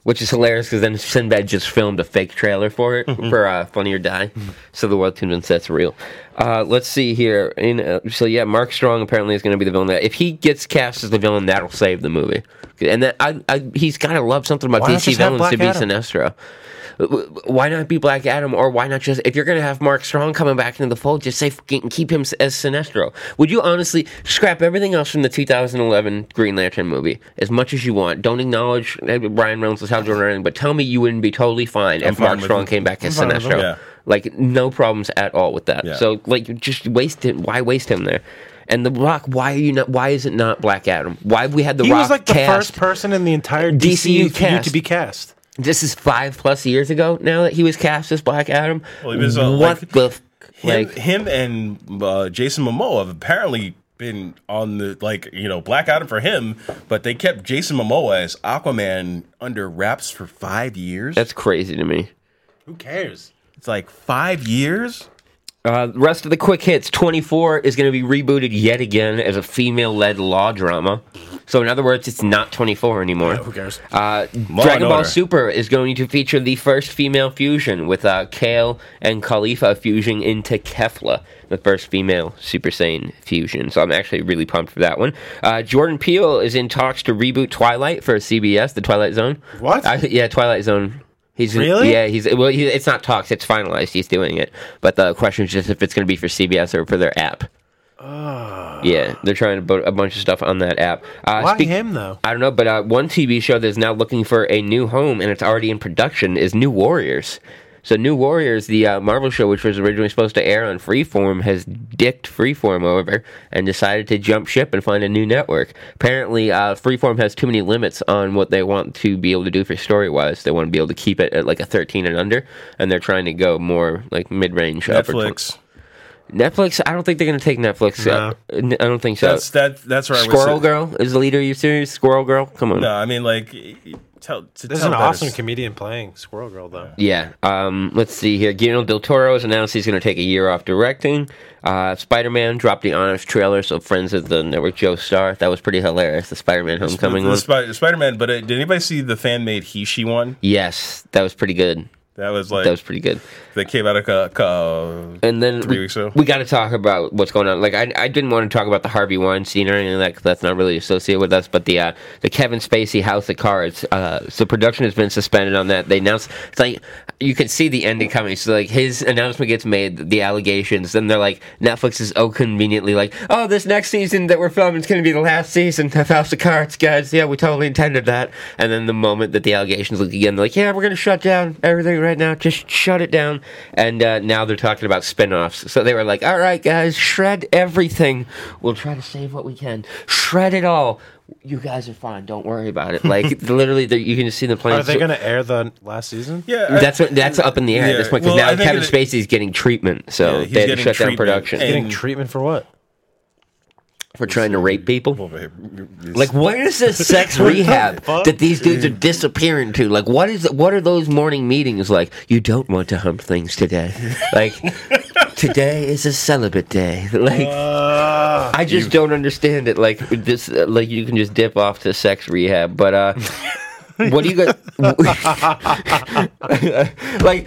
Which is hilarious because then Sinbad just filmed a fake trailer for it for uh, Funny or Die, so the world convinced that's real. Uh, let's see here. In, uh, so yeah, Mark Strong apparently is going to be the villain. If he gets cast as the villain, that'll save the movie. And that I, I, he's got to love something about Why not DC just have villains to be Adam? Sinestro. Why not be Black Adam, or why not just if you're gonna have Mark Strong coming back into the fold, just say keep him as Sinestro? Would you honestly scrap everything else from the 2011 Green Lantern movie as much as you want? Don't acknowledge Brian Ryan Reynolds as Hal Jordan or but tell me you wouldn't be totally fine if fine Mark Strong it. came back as fine with. Sinestro. Yeah. Like no problems at all with that. Yeah. So like just waste it. Why waste him there? And the Rock, why are you not? Why is it not Black Adam? Why have we had the he Rock was like the cast? first person in the entire DCU DCU cast. to be cast. This is five plus years ago now that he was cast as Black Adam. Well, he was, uh, what like- the f- Him, like? him and uh, Jason Momoa have apparently been on the like you know Black Adam for him, but they kept Jason Momoa as Aquaman under wraps for five years. That's crazy to me. Who cares? it's like five years. Uh, rest of the quick hits 24 is going to be rebooted yet again as a female led law drama. So, in other words, it's not 24 anymore. who cares? Uh, Dragon Ball Super is going to feature the first female fusion with uh, Kale and Caulifla fusing into Kefla, the first female Super Saiyan fusion. So, I'm actually really pumped for that one. Uh, Jordan Peele is in talks to reboot Twilight for CBS, the Twilight Zone. What? Yeah, Twilight Zone. He's Really? yeah. He's well. He, it's not talks. It's finalized. He's doing it. But the question is just if it's going to be for CBS or for their app. Oh. Yeah, they're trying to put a bunch of stuff on that app. Uh, Why speak- him though? I don't know, but uh, one TV show that's now looking for a new home and it's already in production is New Warriors. So, New Warriors, the uh, Marvel show, which was originally supposed to air on Freeform, has dicked Freeform over and decided to jump ship and find a new network. Apparently, uh, Freeform has too many limits on what they want to be able to do for story wise. They want to be able to keep it at like a 13 and under, and they're trying to go more like mid range. Netflix. Netflix, I don't think they're going to take Netflix. Uh, n- I don't think so. That's that. That's where I Squirrel Girl is the leader of your series. Squirrel Girl, come on. No, I mean like tell. To There's tell an awesome s- comedian playing Squirrel Girl though. Yeah. Um, let's see here. Guillermo del Toro has announced he's going to take a year off directing. Uh, Spider Man dropped the honest trailer, so friends of the network Joe Star. That was pretty hilarious. The Spider Man Homecoming the, one. Spi- Spider-Man. But uh, did anybody see the fan made HISHE one? yes, that was pretty good. That was like That was pretty good. That came out a uh, And then Three we, weeks ago. we got to talk about what's going on. Like I, I didn't want to talk about the Harvey Weinstein or anything like that. That's not really associated with us. But the uh, the Kevin Spacey House of Cards. Uh, so production has been suspended on that. They announced it's like you can see the ending coming. So like his announcement gets made, the allegations. Then they're like Netflix is oh conveniently like oh this next season that we're filming is going to be the last season of House of Cards, guys. Yeah, we totally intended that. And then the moment that the allegations look again, they're like yeah we're going to shut down everything right now. Just shut it down. And uh, now they're talking about spin-offs. So they were like, all right, guys, shred everything. We'll try to save what we can. Shred it all. You guys are fine. Don't worry about it. Like literally, you can just see the plans. Are they going to air the last season? yeah. I- That's what, that's up in the air at this point because well, now Kevin it- Spacey's getting treatment, so Yeah, they had to getting shut down treatment. production And- Getting treatment for what? For trying to rape people. Like what is this sex rehab that these dudes are disappearing to? Like, what is what are those morning meetings like? You don't want to hump things today. Like, today is a celibate day. Like, Uh, I just don't understand it. Like this, like you can just dip off to sex rehab, but uh. What do you guys like?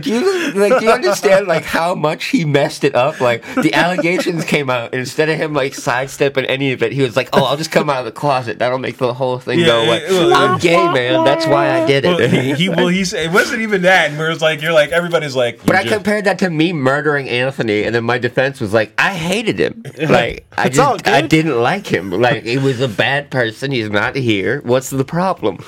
Do you like? Do you understand like how much he messed it up? Like the allegations came out, and instead of him like sidestepping any of it, he was like, "Oh, I'll just come out of the closet. That'll make the whole thing Yeah, go away." well, I'm gay, man. That's why I did well, it. he, he well he's it wasn't even that. And where it's like you're like everybody's like. But I just- compared that to me murdering Anthony, and then my defense was like, I hated him. Like I just I didn't like him. Like he was a bad person. He's not here. What's the problem?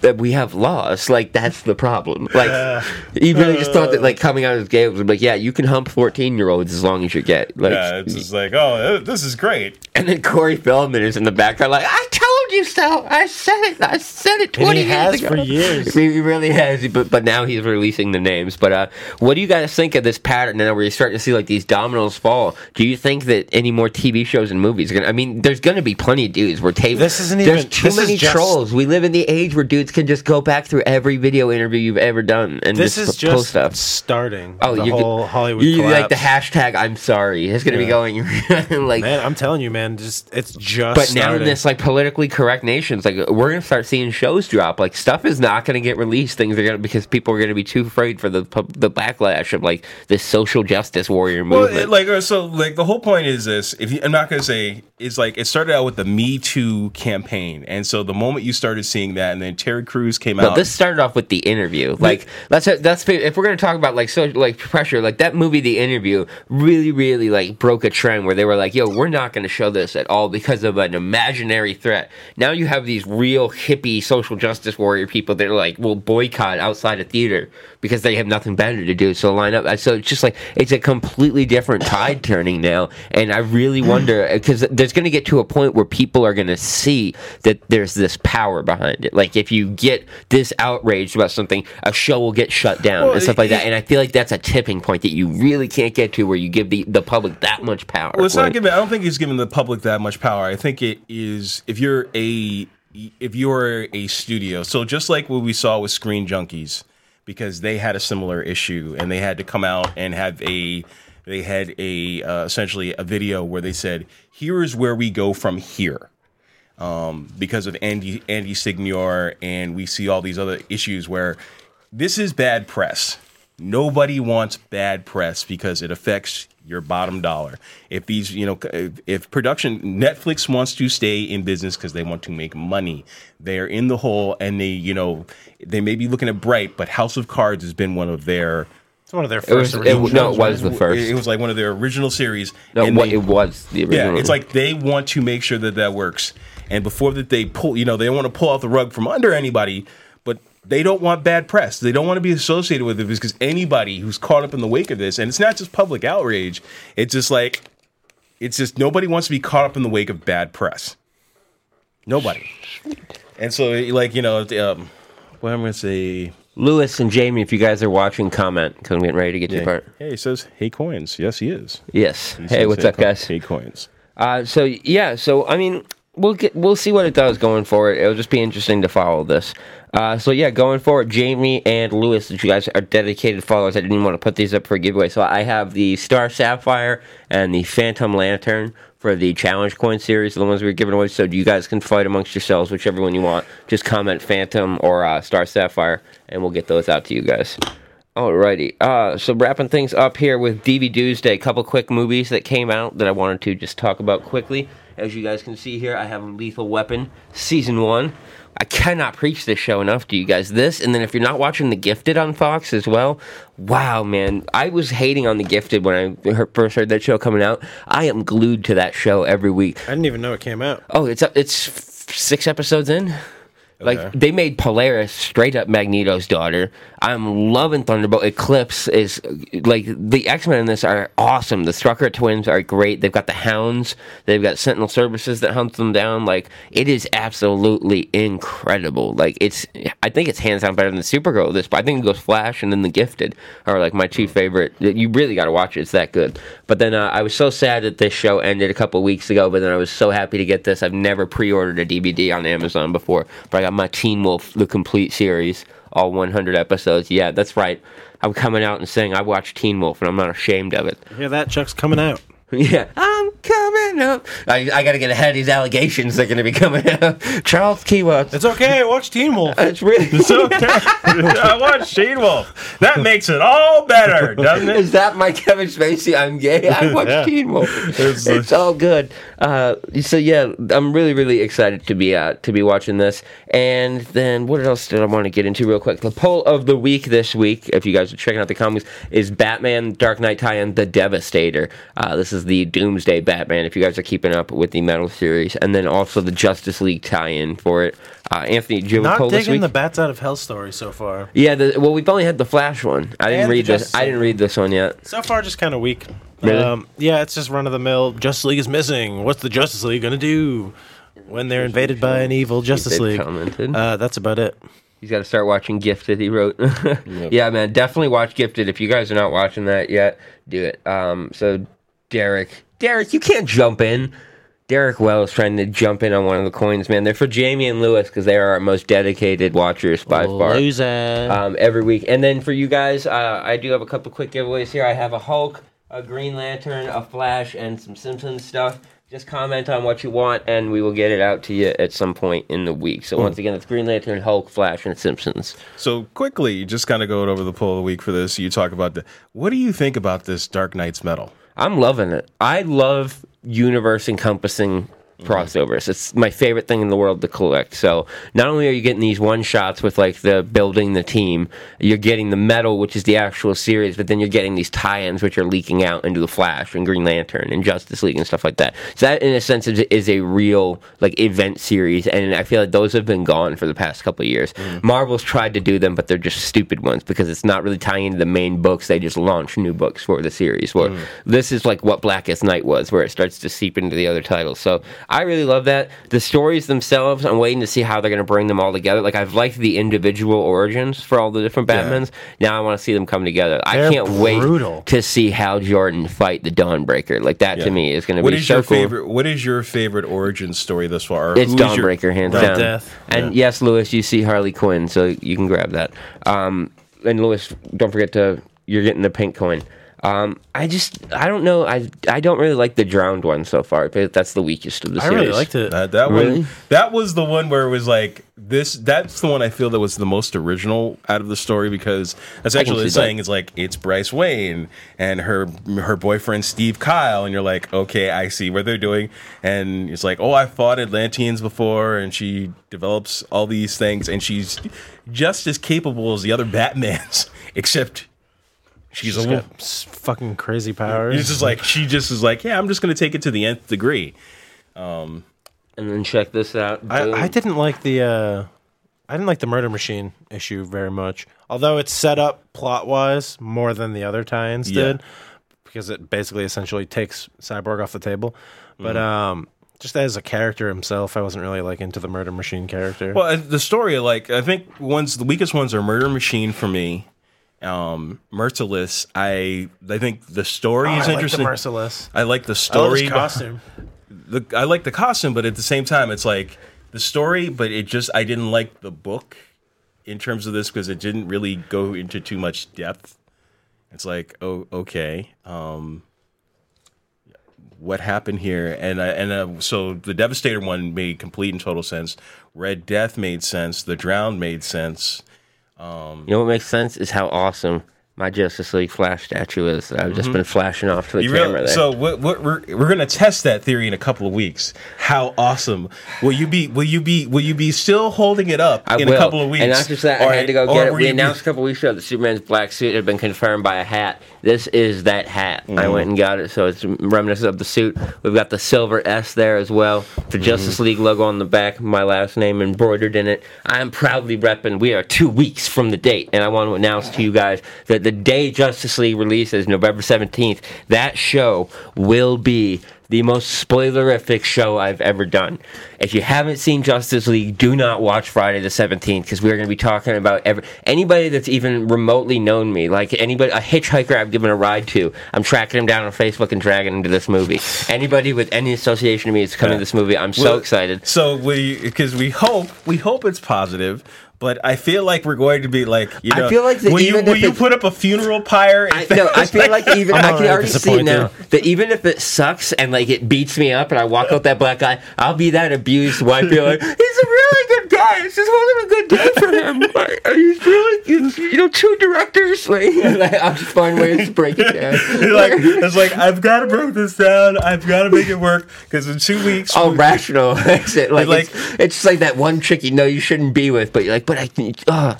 That we have laws. Like that's the problem. Like he really just thought that uh. like coming out as gay was like, yeah, you can hump fourteen year olds as long as you're gay. Like, Yeah, it's just like oh, this is great. and then Corey Feldman is in the background, like, I told you so. I said it. I said it And twenty he years has ago. for years. He he really has, but but now he's releasing the names. But uh, what do you guys think of this pattern now, where you're starting to see like these dominoes fall? Do you think that any more TV shows and movies are gonna? I mean, there's gonna be plenty of dudes where tape. This isn't There's even- too many just- trolls. We live in the age where dudes can just go back through every video interview you've ever done and This just is p- post just stuff. starting. Oh, the you whole Hollywood You collapse. like the hashtag? I'm sorry. It's gonna be going like Man, I'm telling you, man, just it's just. But now in this like politically correct nations, like we're gonna start seeing shows drop. Like stuff is not gonna get released. Things are gonna because people are gonna be too afraid for the the backlash of like this social justice warrior Well, movement. it, like uh, so, like the whole point is this. If you, I'm not gonna say it's like it started out with the Me Too campaign, and so the moment you started seeing that, and then Terry Crews came no, out. this started off with the interview. Like that's that's if we're gonna talk about like social like pressure, like that movie, The Interview, really really like broke a trend where they were like, "Yo, we're not gonna show this at all because of an imaginary threat." Now you have these real hippie social justice warrior people that are like, will boycott outside a theater because they have nothing better to do. So line up. So it's just like it's a completely different tide turning now, and I really wonder because there's going to get to a point where people are going to see that there's this power behind it. Like if you get this outraged about something, a show will get shut down Well, and stuff like that. And I feel like that's a tipping point that you really can't get to where you give the the public that much power. Well, it's not giving. I don't think it's giving the public that much power. I think it is if you're a if you're a studio. So just like what we saw with Screen Junkies, because they had a similar issue and they had to come out and have a they had a uh, essentially a video where they said, "Here is where we go from here." Um, because of Andy Andy Signore, and we see all these other issues where this is bad press. Nobody wants bad press because it affects your bottom dollar. If these, you know, if production Netflix wants to stay in business because they want to make money, they are in the hole, and they, you know, they may be looking at Bright, but House of Cards has been one of their. It's one of their It was first it, original no, it was the first. It was like one of their original series. no, what they- it was the original. yeah, it's like they want to make sure that that works. And before that, they pull, you know, they don't want to pull out the rug from under anybody, but they don't want bad press. They don't want to be associated with it because anybody who's caught up in the wake of this, and it's not just public outrage, it's just like, it's just nobody wants to be caught up in the wake of bad press. Nobody. And so, like, you know, um, what I'm going to say. Lewis and Jamie, if you guys are watching, comment because I'm getting ready to get to the part. Hey, he says, hey, coins. Yes, he is. Yes. He Hey, says, what's up, co- guys? Hey, coins. Uh, so yeah, so I mean, we'll get we'll see what it does going forward. It'll just be interesting to follow this. Uh, so yeah, going forward, Jamie and Lewis, that you guys are dedicated followers. I didn't want to put these up for a giveaway, so I have the Star Sapphire and the Phantom Lantern for the Challenge Coin series, the ones we were giving away. So you guys can fight amongst yourselves, whichever one you want. Just comment Phantom or uh, Star Sapphire, and we'll get those out to you guys. Alrighty. Uh, so wrapping things up here with DV Doomsday, a couple quick movies that came out that I wanted to just talk about quickly. As you guys can see here, I have Lethal Weapon season one. I cannot preach this show enough to you guys. This, and then if you're not watching The Gifted on Fox as well, wow, man, I was hating on The Gifted when I first heard that show coming out. I am glued to that show every week. I didn't even know it came out. Oh, it's up, it's six episodes in. Like Okay. they made Polaris straight up Magneto's daughter. I'm loving Thunderbird. Eclipse is like the X Men in this are awesome. The Strucker twins are great. They've got the Hounds. They've got Sentinel Services that hunt them down. Like it is absolutely incredible. Like it's I think it's hands down better than the Supergirl. This, but I think it goes Flash and then The Gifted are like my two favorite. You really got to watch it. It's that good. But then uh, I was so sad that this show ended a couple weeks ago. But then I was so happy to get this. I've never pre-ordered a DVD on Amazon before, but I got my Teen Wolf the complete series, all 100 episodes. Yeah, that's right. I'm coming out and saying I watched Teen Wolf, and I'm not ashamed of it. Hear that? Chuck's coming out. Yeah, I'm coming up. I, I got to get ahead of these allegations that are going to be coming out. Charles Keyworth. It's okay. Watch Teen Wolf. It's really. Okay. I watched Shane Wolf. That makes it all better, doesn't it? Is that my Kevin Spacey? I'm gay. I watch Yeah. Teen Wolf. It's, It's, all good. Uh, so yeah, I'm really really excited to be uh, to be watching this. And then what else did I want to get into real quick? The poll of the week this week, if you guys are checking out the comics, is Batman Dark Knight tie-in The Devastator. Uh, this is the Doomsday Batman. If you guys are keeping up with the Metal series, and then also the Justice League tie-in for it. Uh, Anthony, did you have a Not poll this digging week? the bats out of hell story so far. yeah, the, well, we've only had the Flash one. I didn't And the read this. Justice I didn't read this one yet. So far, just kind of weak. Really? Um, yeah, it's just run of the mill. Justice League is missing. What's the Justice League gonna do when they're invaded by an evil Justice League? commented. Uh, that's about it. He's got to start watching Gifted. He wrote, "Yeah, man, definitely watch Gifted. If you guys are not watching that yet, do it." Um, so Derek, Derek, you can't jump in. Derek Wells trying to jump in on one of the coins, man. They're for Jamie and Lewis because they are our most dedicated watchers by far. Loser. Um, every week, and then for you guys, uh, I do have a couple quick giveaways here. I have a Hulk, a Green Lantern, a Flash, and some Simpsons stuff. Just comment on what you want, and we will get it out to you at some point in the week. So once again, it's Green Lantern, Hulk, Flash, and Simpsons. So quickly, just kind of going over the poll of the week for this. You talk about the. What do you think about this Dark Knight's metal? I'm loving it. I love universe encompassing Mm-hmm. crossovers. It's my favorite thing in the world to collect. So not only are you getting these one shots with like the building the team, you're getting the metal, which is the actual series, but then you're getting these tie-ins which are leaking out into the Flash and Green Lantern and Justice League and stuff like that. So that in a sense is, is a real like event series, and I feel like those have been gone for the past couple of years. Mm-hmm. Marvel's tried to do them, but they're just stupid ones because it's not really tying into the main books. They just launch new books for the series. Where mm. this is like what Blackest Night was, where it starts to seep into the other titles. So I really love that. The stories themselves, I'm waiting to see how they're going to bring them all together. Like I've liked the individual origins for all the different Batmans. Now I want to see them come together. I They're can't brutal. wait to see how Jordan fight the Dawnbreaker. Like that to me is going to What be is so your cool. favorite? What is your favorite origin story thus far? It's Who is your- Dawnbreaker, hands down. Death. And Yeah. yes, Lewis, you see Harley Quinn, so you can grab that. Um, and Lewis, don't forget to you're getting the pink coin. Um, I just I don't know. I I don't really like the drowned one so far. But that's the weakest of the series. I really liked it. That that Really? one that was the one where it was like this that's the one I feel that was the most original out of the story because essentially see it's that. saying it's like it's Bryce Wayne and her her boyfriend Steve Kyle and you're like okay I see what they're doing and it's like oh I fought Atlanteans before and she develops all these things and she's just as capable as the other Batmans except she's She's a got fucking crazy powers. it's just like she just is like yeah I'm just gonna take it to the nth degree And then check this out. I, I didn't like the uh, I didn't like the murder machine issue very much. Although it's set up plot wise more than the other tie-ins Yeah. did, because it basically essentially takes Cyborg off the table. But Mm-hmm. um, just as a character himself, I wasn't really like into the murder machine character. Well, uh, the story, like I think ones the weakest ones are Murder Machine for me. Um, Merciless, I I think the story Oh, I is like the interesting. merciless. I like the story. his costume. the, I like the costume, but at the same time, it's like the story. But it just I didn't like the book in terms of this because it didn't really go into too much depth. It's like oh okay, um, what happened here? And I, and uh, so the Devastator one made complete and total sense. Red Death made sense. The Drowned made sense. Um, you know what makes sense? Is how awesome my Justice League Flash statue is I've just been flashing off to the You camera real- there. so what, what we're we're gonna test that theory in a couple of weeks. How awesome will you be? Will you be? Will you be still holding it up I in will. a couple of weeks? And not just that, Or- I had to go get it. We you be- announced a couple weeks ago that Superman's black suit had been confirmed by a hat. This is that hat. Mm-hmm. I went and got it, so it's reminiscent of the suit. We've got the silver S there as well. Mm-hmm. The Justice League logo on the back, my last name embroidered in it. I am proudly repping. We are two weeks from the date, and I want to announce to you guys that the day Justice League releases, November 17th, that show will be the most spoilerific show I've ever done. If you haven't seen Justice League, do not watch Friday the 17th because we're going to be talking about every anybody that's even remotely known me, like anybody a hitchhiker I've given a ride to. I'm tracking him down on Facebook and dragging him to this movie. Anybody with any association to me is coming to this movie. I'm so Well, excited. So we because we hope we hope it's positive. But I feel like we're going to be like you I feel like that will you even will if you put up a funeral pyre? I, no, I feel like even I'm can already already see disappointed. now that even if it sucks and like it beats me up and I walk out that black guy, I'll be that abused wife. Be like, he's a really good guy. This just wasn't a good day for him. Like, he's really, he's, you know, two directors. Like, like, I'll just find ways to break it down. like it's like I've got to break this down. I've got to make it work because in two weeks. Oh, we- rational. That's it. Like, Like- it's, it's just like that one chick you know you shouldn't be with, but you're like, but I can, uh,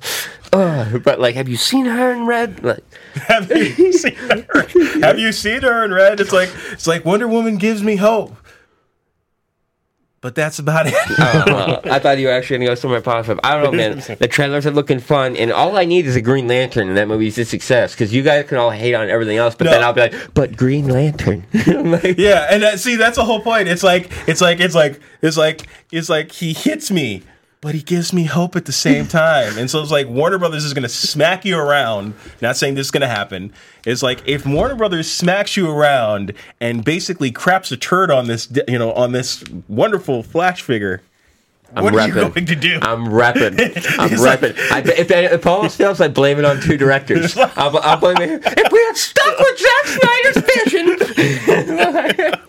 uh, but like, have you seen her in red? Like, Have you seen her? Have you seen her in red? It's like it's like Wonder Woman gives me hope. But that's about it. Uh, I thought you were actually gonna go somewhere positive. I don't know, man. The trailers are looking fun, and all I need is a Green Lantern, and that movie's a success. Because you guys can all hate on everything else, but No. then I'll be like, "But Green Lantern." Like, yeah, and that, see, that's the whole point. It's like it's like it's like it's like it's like he hits me, but he gives me hope at the same time. And so it's like Warner Brothers is going to smack you around. Not saying this is going to happen. It's like if Warner Brothers smacks you around and basically craps a turd on this, you know, on this wonderful Flash figure. what are you going to do? I'm repping. I'm It's like-. I, if, if all else fails, I blame it on two directors. I'll, I'll blame it. If we had stuck with Zack Snyder's vision.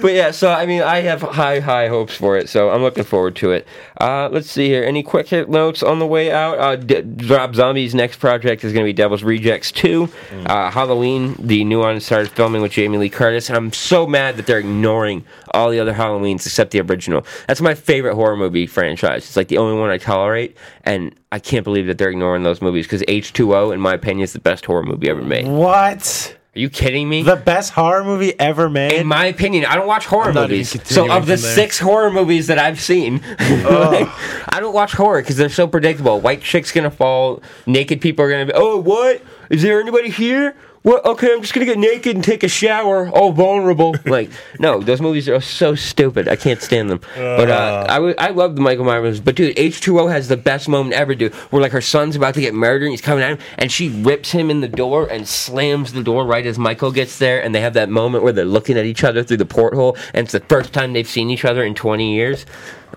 but yeah, so I mean, I have high, high hopes for it, so I'm looking forward to it. Uh, let's see here. Any quick hit notes on the way out? Uh, D- Rob Zombie's next project is going to be Devil's Rejects 2. Uh, Halloween, the new one, started filming with Jamie Lee Curtis, and I'm so mad that they're ignoring all the other Halloweens except the original. That's my favorite horror movie franchise. It's like the only one I tolerate, and I can't believe that they're ignoring those movies because H2O, in my opinion, is the best horror movie ever made. Are you kidding me? The best horror movie ever made? in my opinion, I don't watch horror not even movies. So of the from there. six horror movies that I've seen, like, I don't watch horror because they're so predictable. White chick's gonna fall, naked people are gonna be. Oh, what? Is there anybody here? Okay, I'm just gonna get naked and take a shower. All vulnerable. like, no, those movies are so stupid. I can't stand them. but uh, I w- I love the Michael Myers, movies. but dude, H2O has the best moment ever, dude. Where like her son's about to get murdered, and he's coming at him, and she rips him in the door and slams the door right as Michael gets there, and they have that moment where they're looking at each other through the porthole, and it's the first time they've seen each other in 20 years.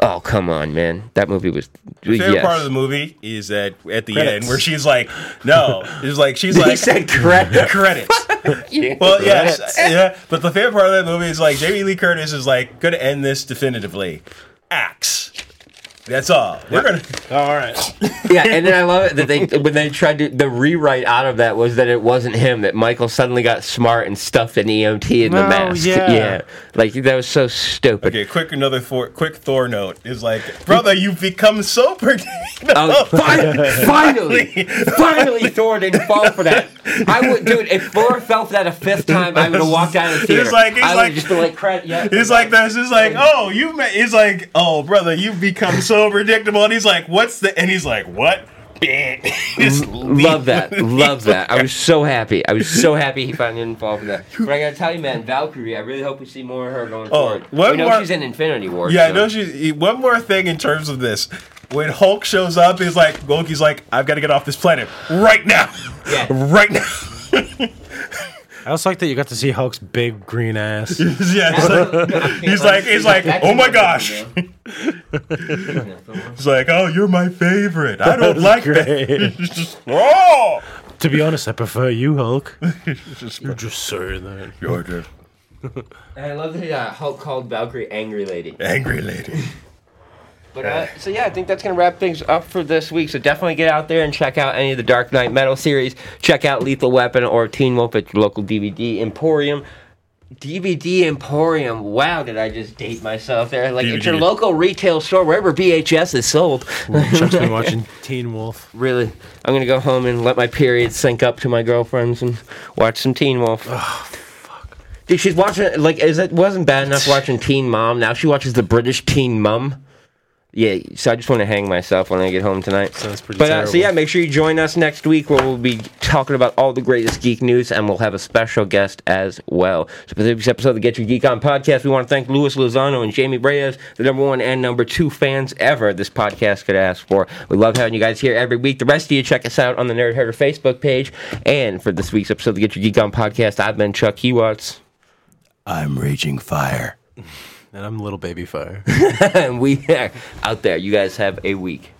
Oh come on, man, that movie was. favorite yes. part of the movie is that at the Credits. end where she's like, no, it's like she's He like said credits. credits. Well, yes, yeah. But the favorite part of that movie is like Jamie Lee Curtis is like going to end this definitively. Axe. That's all. We're gonna. Oh, all right. yeah, and then I love it that they when they tried to the rewrite out of that was that it wasn't him that Michael suddenly got smart and stuffed an EMT in the Oh, mask. yeah. like that was so stupid. Okay, quick another Thor, quick Thor note is like, brother, you've become so predictable. Oh, fi- finally, finally, Thor didn't fall for that. I would, dude. If Thor fell for that a fifth time, I would have walked out of the theater. like- he's I would like- just been like, "Crap, yeah." It's like this. It's like, oh, you. ma- It's like, oh, brother, you've become so predictable. And he's like, what's the? And he's like, what? Love that. Love that. I was so happy. I was so happy he finally didn't fall for that. But I gotta tell you, man, Valkyrie, I really hope we see more of her going Oh, forward. one we know more- she's in Infinity War. Yeah, so- know she's. One more thing in terms of this. When Hulk shows up, he's like, Loki's like, I've got to get off this planet right now. Yeah. Right now. I also like that you got to see Hulk's big green ass. yeah. It's like, he's like, he's like, oh my gosh. He's like, oh, you're my favorite. I don't like that. Great. It's just, oh. to be honest, I prefer you, Hulk. You're just saying that. You're the And I love that uh, Hulk called Valkyrie angry lady. angry lady. But uh, so yeah, I think that's gonna wrap things up for this week. So definitely get out there and check out any of the Dark Knight Metal series. Check out Lethal Weapon or Teen Wolf at your local DVD Emporium. DVD Emporium. Wow, did I just date myself there? Like it's your local retail store wherever VHS is sold. Chuck's been watching Teen Wolf. really, I'm gonna go home and let my period sync up to my girlfriend's and watch some Teen Wolf. Oh. Fuck. Dude, she's watching like is it wasn't bad enough watching Teen Mom. Now she watches the British Teen Mum. Yeah, so I just want to hang myself when I get home tonight. Sounds pretty But uh, so yeah, make sure you join us next week where we'll be talking about all the greatest geek news, and we'll have a special guest as well. So for this episode of the Get Your Geek On podcast, we want to thank Louis Lozano and Jamie Reyes, the number one and number two fans ever this podcast could ask for. We love having you guys here every week. The rest of you check us out on the Nerd Herder Facebook page. And for this week's episode of the Get Your Geek On podcast, I've been Chuck Hewatts, I'm raging fire. And I'm a Little Baby Fire. and we are out there. You guys have a week.